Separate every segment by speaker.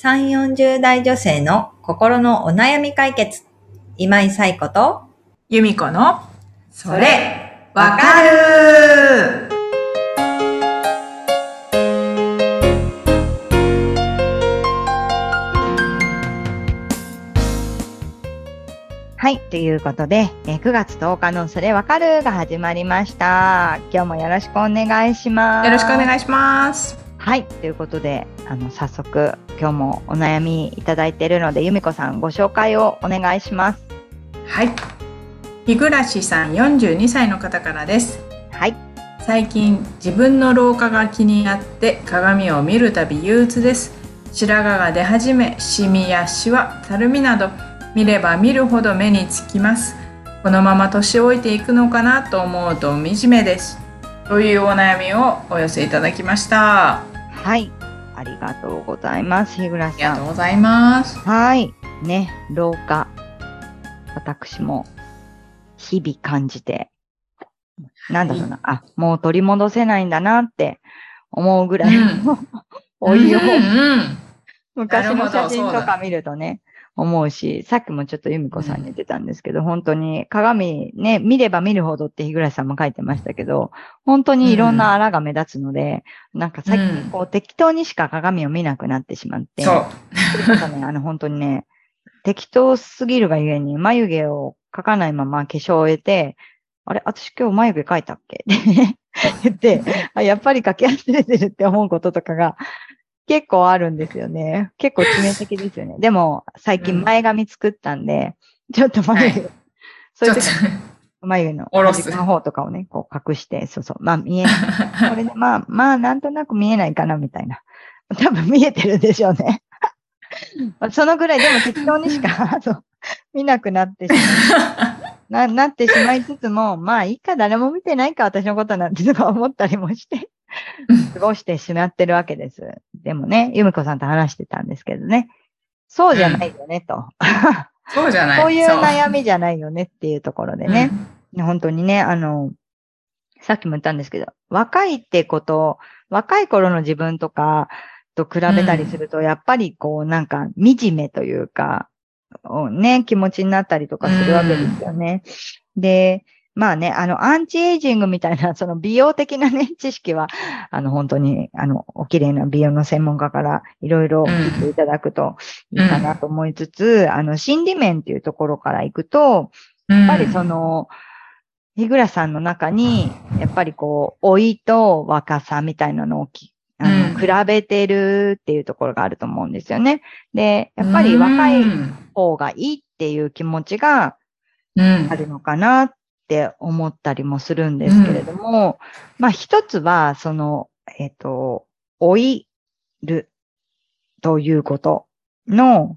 Speaker 1: 3、40代女性の心のお悩み解決。今井彩子と、
Speaker 2: 由美子の、それ、わかる
Speaker 3: はい。ということで、えー9月10日のそれわかるが始まりました。今日もよろしくお願いします。
Speaker 2: よろしくお願いします。
Speaker 3: はい。ということで、あの、早速、今日もお悩みいただいているので、由美子さんご紹介をお願いします。
Speaker 2: はい。日暮さん42歳の方からです。
Speaker 3: はい。
Speaker 2: 最近自分の老化が気になって鏡を見るたび憂鬱です白髪が出始めシミやシワたるみなど見れば見るほど目につきますこのまま年老いていくのかなと思うと惨めですというお悩みをお寄せいただきました。あ
Speaker 3: はい。ありがとうございます。日暮
Speaker 2: りが
Speaker 3: さ。
Speaker 2: とうんございます。
Speaker 3: はい。ね、老化。私も日々感じて、なんだろうな、あ、もう取り戻せないんだなって。思うぐらいの、おいを。
Speaker 2: うんうん。
Speaker 3: 昔の写真とか見るとね、思うし、さっきもちょっと由美子さんに言ってたんですけど、本当に鏡ね、見れば見るほどって日暮さんも書いてましたけど、本当にいろんなあらが目立つので、なんか最近こう適当にしか鏡を見なくなってしまって、
Speaker 2: そう。
Speaker 3: ね、あの本当にね、適当すぎるがゆえに眉毛を描かないまま化粧を終えて、あれ私今日眉毛描いたっけ？って言って あ、やっぱり描き忘れてるって思うこととかが結構あるんですよね。結構致命的ですよね。でも最近前髪作ったんで、ちょっと眉毛、
Speaker 2: は
Speaker 3: そういう時眉毛の端っこの方とかをね、こう隠して、そうそう、まあ見えない。これでまあ、まあなんとなく見えないかなみたいな。多分見えてるでしょうね。まあそのぐらいでも適当にしか あの見なくなってしまうな。なってしまいつつも、まあいいか、誰も見てないか、私のことなんてとか思ったりもして、過ごしてしまってるわけです。でもね、由美子さんと話してたんですけどね。そうじゃないよね、と。
Speaker 2: そうじゃない
Speaker 3: そういう悩みじゃないよねっていうところでね。本当にね、あの、さっきも言ったんですけど、若いってこと、若い頃の自分とかと比べたりすると、やっぱりこう、なんか、惨めというか、ね、気持ちになったりとかするわけですよね。で、まあね、あの、アンチエイジングみたいな、その美容的なね、知識は、あの、本当に、あの、お綺麗な美容の専門家からいろいろ聞いていただくといいかなと思いつつ、あの、心理面っていうところからいくと、
Speaker 2: や
Speaker 3: やっぱりその、日暮さんの中に、やっぱりこう、老いと若さみたいなのをきあの、
Speaker 2: うん。
Speaker 3: 比べてるっていうところがあると思うんですよね。で、やっぱり若い方がいいっていう気持ちが
Speaker 2: うん。
Speaker 3: あるのかなって思ったりもするんですけれども、まあ一つは、その、えっ、と、老いるということの、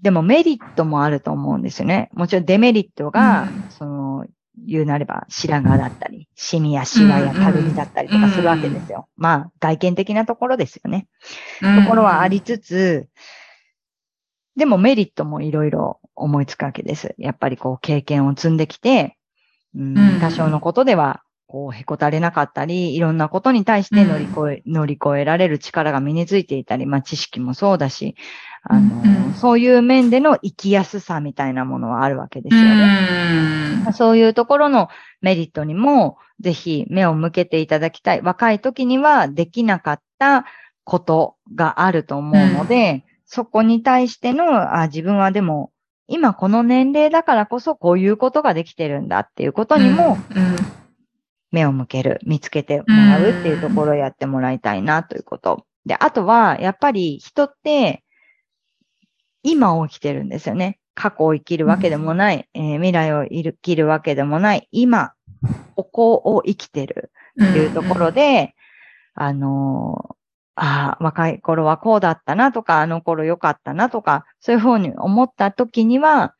Speaker 3: でもメリットもあると思うんですよね。もちろんデメリットが、
Speaker 2: うん
Speaker 3: その、言うなれば白髪だったり、シミやシワやたるみだったりとかするわけですよ。まあ外見的なところですよね。ところはありつつ、でもメリットもいろいろ思いつくわけです。やっぱりこう経験を積んできて、うん
Speaker 2: うん
Speaker 3: 多少のことではこうへこたれなかったり、いろんなことに対して乗り越え、乗り越えられる力が身についていたり、まあ知識もそうだし、あの、
Speaker 2: うん
Speaker 3: そういう面での生きやすさみたいなものはあるわけです
Speaker 2: う
Speaker 3: よね。
Speaker 2: ん
Speaker 3: そういうところのメリットにも、ぜひ目を向けていただきたい。若い時にはできなかったことがあると思うので、そこに対してのあ、自分はでも、今この年齢だからこそこういうことができてるんだっていうことにも
Speaker 2: うん
Speaker 3: 目を向ける、見つけてもらうっていうところをやってもらいたいなということ。で、あとは、やっぱり人って、今を生きてるんですよね。過去を生きるわけでもない、えー未来を生きるわけでもない、今、ここを生きてるっていうところで、あのーああ、若い頃はこうだったなとか、あの頃良かったなとか、そういうふうに思った時には、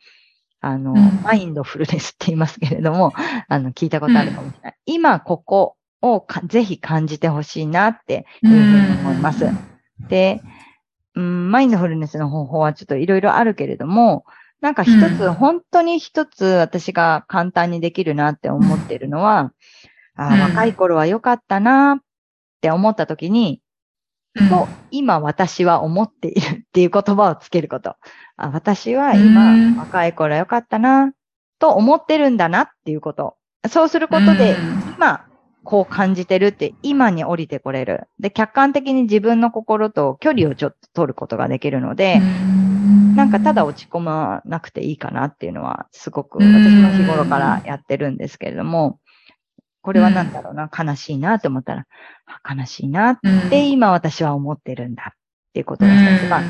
Speaker 3: あの、
Speaker 2: うん。
Speaker 3: マインドフルネスって言いますけれども、あの、聞いたことあるかもしれない。今ここをかぜひ感じてほしいなっていうふうに思います。で、うん、マインドフルネスの方法はちょっといろいろあるけれども、なんか一つ、
Speaker 2: うん。
Speaker 3: 本当に一つ私が簡単にできるなって思っているのは、あ若い頃は良かったなって思った時に、と、今私は思っているっていう言葉をつけること。あ私は今、
Speaker 2: うん
Speaker 3: 若い頃よかったな、と思ってるんだなっていうこと。そうすることで、今、こう感じてるって、今に降りてこれる。で、客観的に自分の心と距離をちょっと取ることができるので、なんかただ落ち込まなくていいかなっていうのは、すごく
Speaker 2: うん
Speaker 3: 私も日頃からやってるんですけれども、これは何だろうな、悲しいなと思ったら、あ悲しいなって今私は思ってるんだっていうことが一つが、ム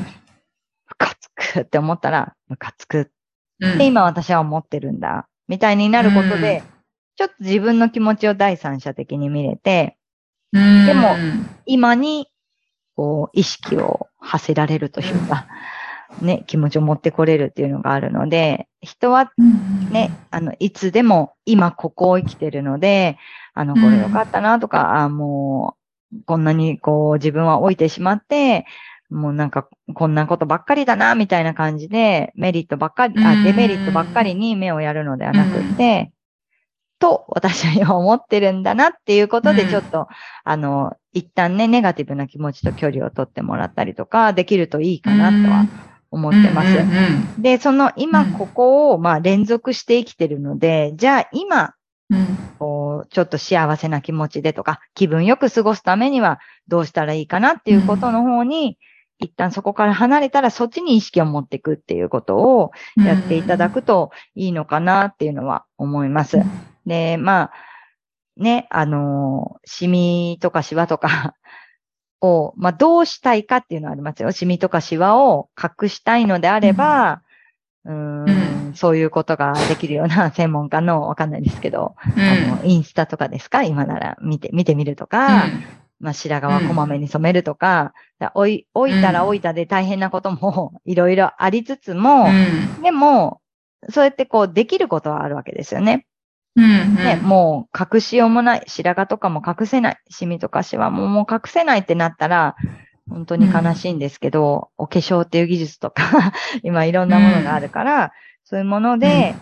Speaker 3: カつくって思ったら、ムカつくって今私は思ってるんだ、みたいになることで、ちょっと自分の気持ちを第三者的に見れて、でも今に、こう、意識を馳せられるというか、ね、気持ちを持ってこれるっていうのがあるので、人はね、あの、いつでも今ここを生きてるので、あの、これよかったなとか、あもう、こんなにこう自分は老いてしまって、もうなんかこんなことばっかりだな、みたいな感じで、メリットばっかり、あ、デメリットばっかりに目をやるのではなくて、と私は今思ってるんだなっていうことで、
Speaker 2: うん。
Speaker 3: ちょっと、あの、一旦ね、ネガティブな気持ちと距離を取ってもらったりとか、できるといいかなとは思ってます。で、その今ここを、まあ連続して生きてるので、じゃあ今、こうちょっと幸せな気持ちでとか、気分よく過ごすためにはどうしたらいいかなっていうことの方に、一旦そこから離れたらそっちに意識を持っていくっていうことをやっていただくといいのかなっていうのは思います。で、まあ、ね、あの、シミとかシワとかを、まあ、どうしたいかっていうのはありますよ。シミとかシワを隠したいのであれば、うーん、
Speaker 2: うん
Speaker 3: そういうことができるような専門家のわかんないですけど、あの、インスタとかですか？今なら見て、見てみるとか、まあ、白髪はこまめに染めるとか、だ置い、置いたら置いたで大変なことも いろいろありつつも、でも、そうやってこうできることはあるわけですよね。ね、もう隠しようもない、白髪とかも隠せない、シミとかシワももう隠せないってなったら、本当に悲しいんですけど、お化粧っていう技術とか、今いろんなものがあるから、そういうもので、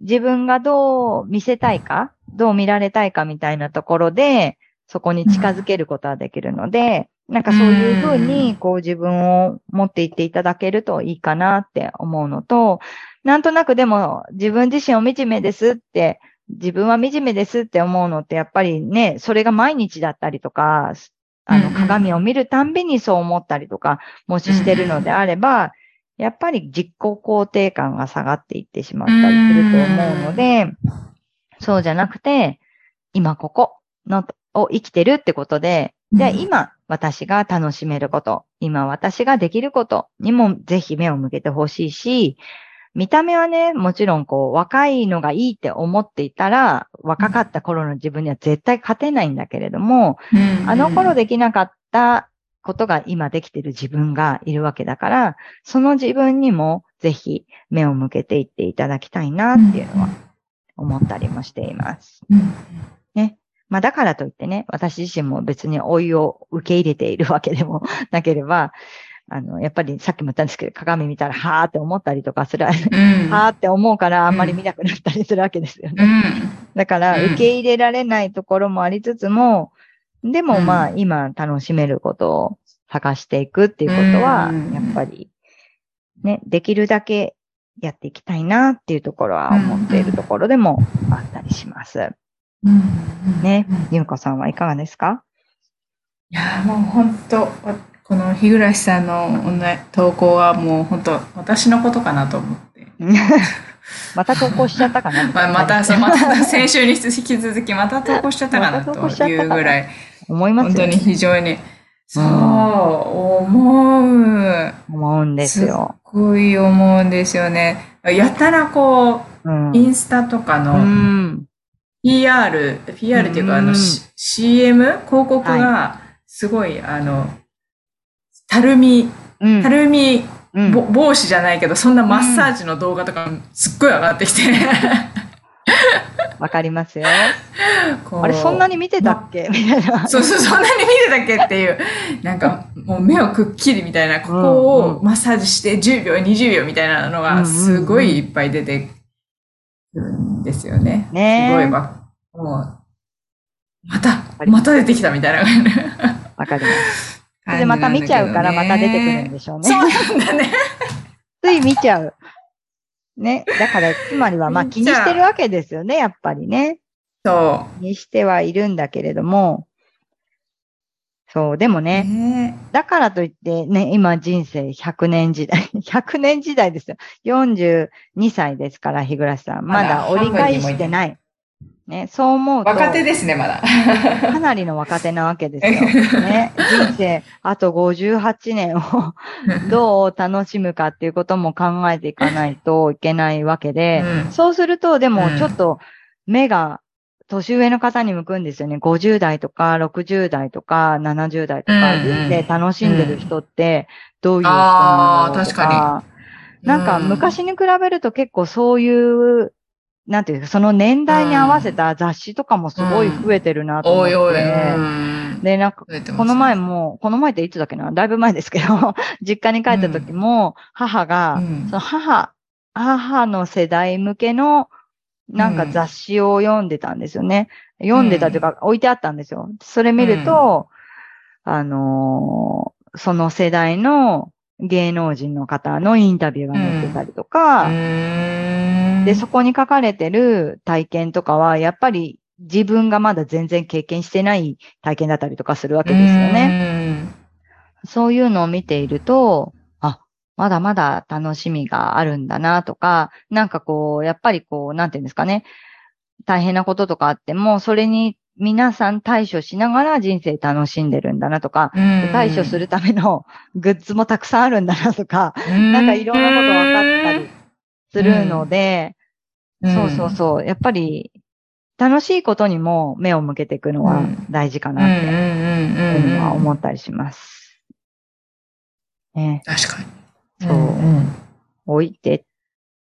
Speaker 3: 自分がどう見せたいか、どう見られたいかみたいなところで、そこに近づけることはできるので、なんかそういうふうに、こう自分を持っていっていただけるといいかなって思うのと、なんとなくでも自分自身を惨めですって、自分は惨めですって思うのってやっぱりね、それが毎日だったりとか、あの鏡を見るたんびにそう思ったりとか、もししてるのであれば、やっぱり自己肯定感が下がっていってしまったりすると思うので、そうじゃなくて、今ここのを生きてるってことで、じゃあ
Speaker 2: うん
Speaker 3: 今私が楽しめること、今私ができることにもぜひ目を向けてほしいし、見た目はね、もちろんこう若いのがいいって思っていたら、若かった頃の自分には絶対勝てないんだけれども、あの頃できなかったことが今できてる自分がいるわけだから、その自分にもぜひ目を向けていっていただきたいなっていうのは思ったりもしています。まあだからといってね、私自身も別に老いを受け入れているわけでもなければ、あの、やっぱりさっきも言ったんですけど、鏡見たらはーって思ったりとかする、はーって思うからあんまり見なくなったりするわけですよね。だから
Speaker 2: うん。
Speaker 3: 受け入れられないところもありつつも、でも
Speaker 2: うん。
Speaker 3: まあ今楽しめることを探していくっていうことは
Speaker 2: うん、
Speaker 3: やっぱりね、できるだけやっていきたいなっていうところは思っているところでもあったりします。ね。ゆうこさんはいかがですか？
Speaker 2: いやーもう本当この日暮さんのね投稿はもう本当私のことかなと思って。
Speaker 3: また投稿しちゃったかな？
Speaker 2: まあ、また、そう、また先週に引き続き、また投稿しちゃったかなというぐらい、
Speaker 3: 思いますよ
Speaker 2: 本当に非常に、そう、思う。
Speaker 3: 思うんですよ。
Speaker 2: すっごい思うんですよね。やたらこ
Speaker 3: うん
Speaker 2: う、インスタとか
Speaker 3: う
Speaker 2: の
Speaker 3: ん。
Speaker 2: PR、PR っていうか、あの、CM? 広告が、すごい、あの、たるみ、
Speaker 3: うん
Speaker 2: たるみ帽子じゃないけど、そんなマッサージの動画とかすっごい上がってきて。
Speaker 3: わかりますよ。あれ、そんなに見てたっけ？みたいな。
Speaker 2: そうそう、そんなに見てたっけっていう。なんか、もう目をくっきりみたいな、ここ
Speaker 3: うん
Speaker 2: を
Speaker 3: うん
Speaker 2: マッサージして10秒、20秒みたいなのが、すごいいっぱい出てくるんですよね。
Speaker 3: ねえ
Speaker 2: すごいわ。もう、また、また出てきたみたいな
Speaker 3: わかります。でまた見ちゃうからまた出てくるんでしょうね。
Speaker 2: そうなんだね。
Speaker 3: つい見ちゃう。ね。だから、つまりは、まあ気にしてるわけですよね、やっぱりね。
Speaker 2: そ
Speaker 3: 気にしてはいるんだけれども、そう、でも
Speaker 2: う。
Speaker 3: ね、
Speaker 2: ね
Speaker 3: だからといってね、今人生100年時代、100年時代ですよ。42歳ですから、日暮さん。ま
Speaker 2: だ
Speaker 3: 折り返してない。ね、そう思うと、
Speaker 2: 若手ですね、まだ。
Speaker 3: かなりの若手なわけですよ。ね、人生、あと58年を どう楽しむかっていうことも考えていかないといけないわけで、
Speaker 2: うん
Speaker 3: そうすると、でも
Speaker 2: うん
Speaker 3: ちょっと目が年上の方に向くんですよね。50代とか60代とか70代とか、
Speaker 2: うんうん
Speaker 3: 人生楽しんでる人ってどういう人なんだろうとか、
Speaker 2: あ
Speaker 3: なんか昔に比べると結構そういう、なんていうか、その年代に合わせた雑誌とかもすごい増えてるなと思って。
Speaker 2: おいおい。うん。
Speaker 3: で、なんか、この前も、この前っていつだっけな？だいぶ前ですけど、実家に帰った時も、母が、
Speaker 2: うん。
Speaker 3: その母、母の世代向けの、なんか雑誌を読んでたんですよね。読んでたというか、置いてあったんですよ。それ見ると、あのーその世代の芸能人の方のインタビューが載ってたりとか、
Speaker 2: うん
Speaker 3: で、そこに書かれてる体験とかは、やっぱり自分がまだ全然経験してない体験だったりとかするわけですよね。そういうのを見ていると、あ、まだまだ楽しみがあるんだなとか、なんかこう、やっぱりこう、なんていうんですかね。大変なこととかあっても、それに皆さん対処しながら人生楽しんでるんだなとか、
Speaker 2: うん。
Speaker 3: 対処するためのグッズもたくさんあるんだなとか、
Speaker 2: うん、
Speaker 3: なんかいろんなこと分かったりするので、
Speaker 2: うん
Speaker 3: そうそうそう。やっぱり、楽しいことにも目を向けていくのは
Speaker 2: うん
Speaker 3: 大事か
Speaker 2: うん。
Speaker 3: なって。思ったりします。ね。
Speaker 2: 確かに。
Speaker 3: そうん置いて。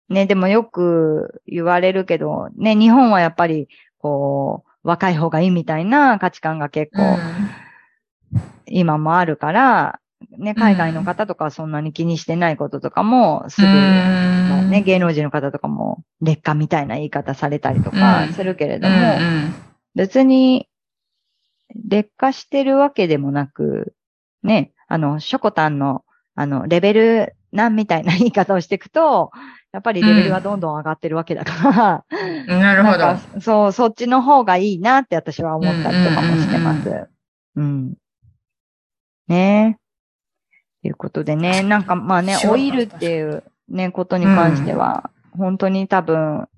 Speaker 3: ね、でもよく言われるけど、ね、日本はやっぱり、こう、若い方がいいみたいな価値観が結構今もあるから、ね、海外の方とかはそんなに気にしてないこととかも、すぐ、まあね、芸能人の方とかも劣化みたいな言い方されたりとか
Speaker 2: うん。
Speaker 3: するけれ
Speaker 2: うん
Speaker 3: ども、別に劣化してるわけでもなく、ね、あの、ショコタンの、あの、レベルなんみたいな言い方をしていくと、やっぱりレベルはどんどん上がってるわけだから、
Speaker 2: うん。なるほど。
Speaker 3: そう、そっちの方がいいなって私は思ったりとかもしてます。うん。ね。ということでね、なんかまあね、
Speaker 2: そう
Speaker 3: オイルっていうね、ことに関しては、本当に多分、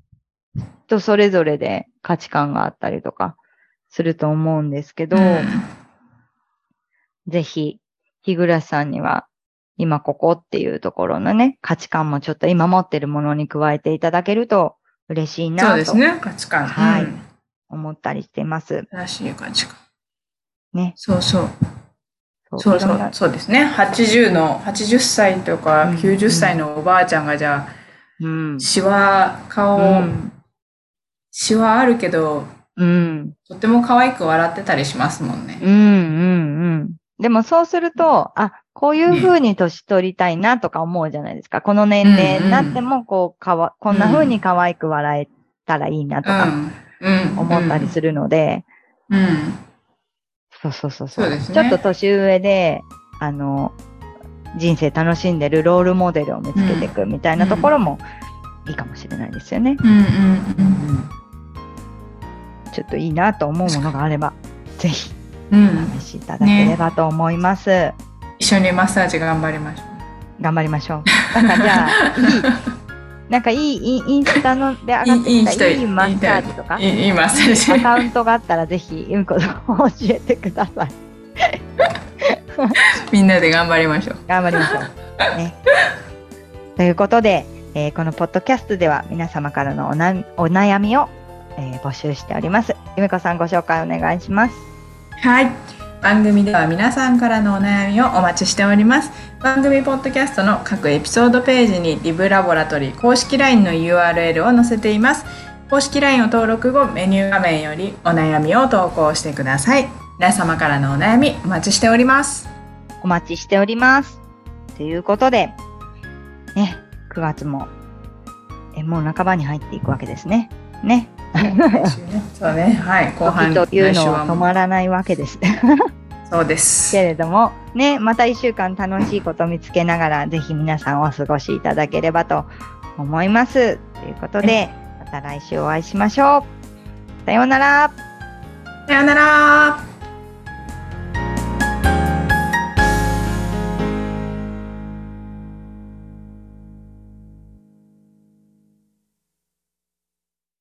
Speaker 3: 人それぞれで価値観があったりとかすると思うんですけど、ぜひ、日暮さんには、今ここっていうところのね、価値観もちょっと今持ってるものに加えていただけると嬉しい
Speaker 2: そう
Speaker 3: なと
Speaker 2: ですね、価値観。
Speaker 3: はい
Speaker 2: うん
Speaker 3: 思ったりしています。
Speaker 2: 正しい価値観。
Speaker 3: ね。
Speaker 2: そうそう。そうそう。そうですね。80の、80歳とか
Speaker 3: うん
Speaker 2: 90歳のおばあちゃんがじゃあ、
Speaker 3: うん。
Speaker 2: シワ、顔、
Speaker 3: うん。
Speaker 2: シワあるけど、
Speaker 3: うん。
Speaker 2: とても可愛く笑ってたりしますもんね。
Speaker 3: うん。うん。うん。でもそうすると、あ、こういう風に年取りたいなとか思うじゃないですか。この年齢になっても、こう、かわ、こんな風に可愛く笑えたらいいなとか
Speaker 2: うん。うん。
Speaker 3: 思ったりするので、
Speaker 2: うん。
Speaker 3: そうそうそう
Speaker 2: そうですね
Speaker 3: ちょっと年上で、あの、人生楽しんでるロールモデルを見つけていくみたいなところもいいかもしれないですよね。
Speaker 2: うん。うん。うん。
Speaker 3: ちょっといいなと思うものがあれば、ぜひ
Speaker 2: うん。
Speaker 3: お試しいただければと思います。
Speaker 2: 一緒にマッサージ頑張りましょ
Speaker 3: 頑張りましょう。なんかじゃあ、いい、なんかいいインインスタので上がってきたいいマッサージとか？
Speaker 2: う。、いいいいマッサージ。
Speaker 3: アカウントがあったらぜひ、うんこと教えてください。
Speaker 2: みんなで頑張りましょう。
Speaker 3: 頑張りましょう。ね、ということで、えーこのポッドキャストでは皆様からのおなお悩みを、えー募集しております。ゆめこさんご紹介お願いします。
Speaker 2: はい。番組では皆さんからのお悩みをお待ちしております。番組ポッドキャストの各エピソードページにリブラボラトリー公式 LINE の URL を載せています。公式 LINE を登録後、メニュー画面よりお悩みを投稿してください。皆様からのお悩みお待ちしております。
Speaker 3: お待ちしております。ということで、ね、9月も、えもう半ばに入っていくわけですね。ね。
Speaker 2: そうね。はい。後半
Speaker 3: 時というのは止まらないわけです。
Speaker 2: そうです。
Speaker 3: けれども、ね、また一週間楽しいこと見つけながら、ぜひ皆さんお過ごしいただければと思います。ということで、また来週お会いしましょう。さようなら。
Speaker 2: さようなら。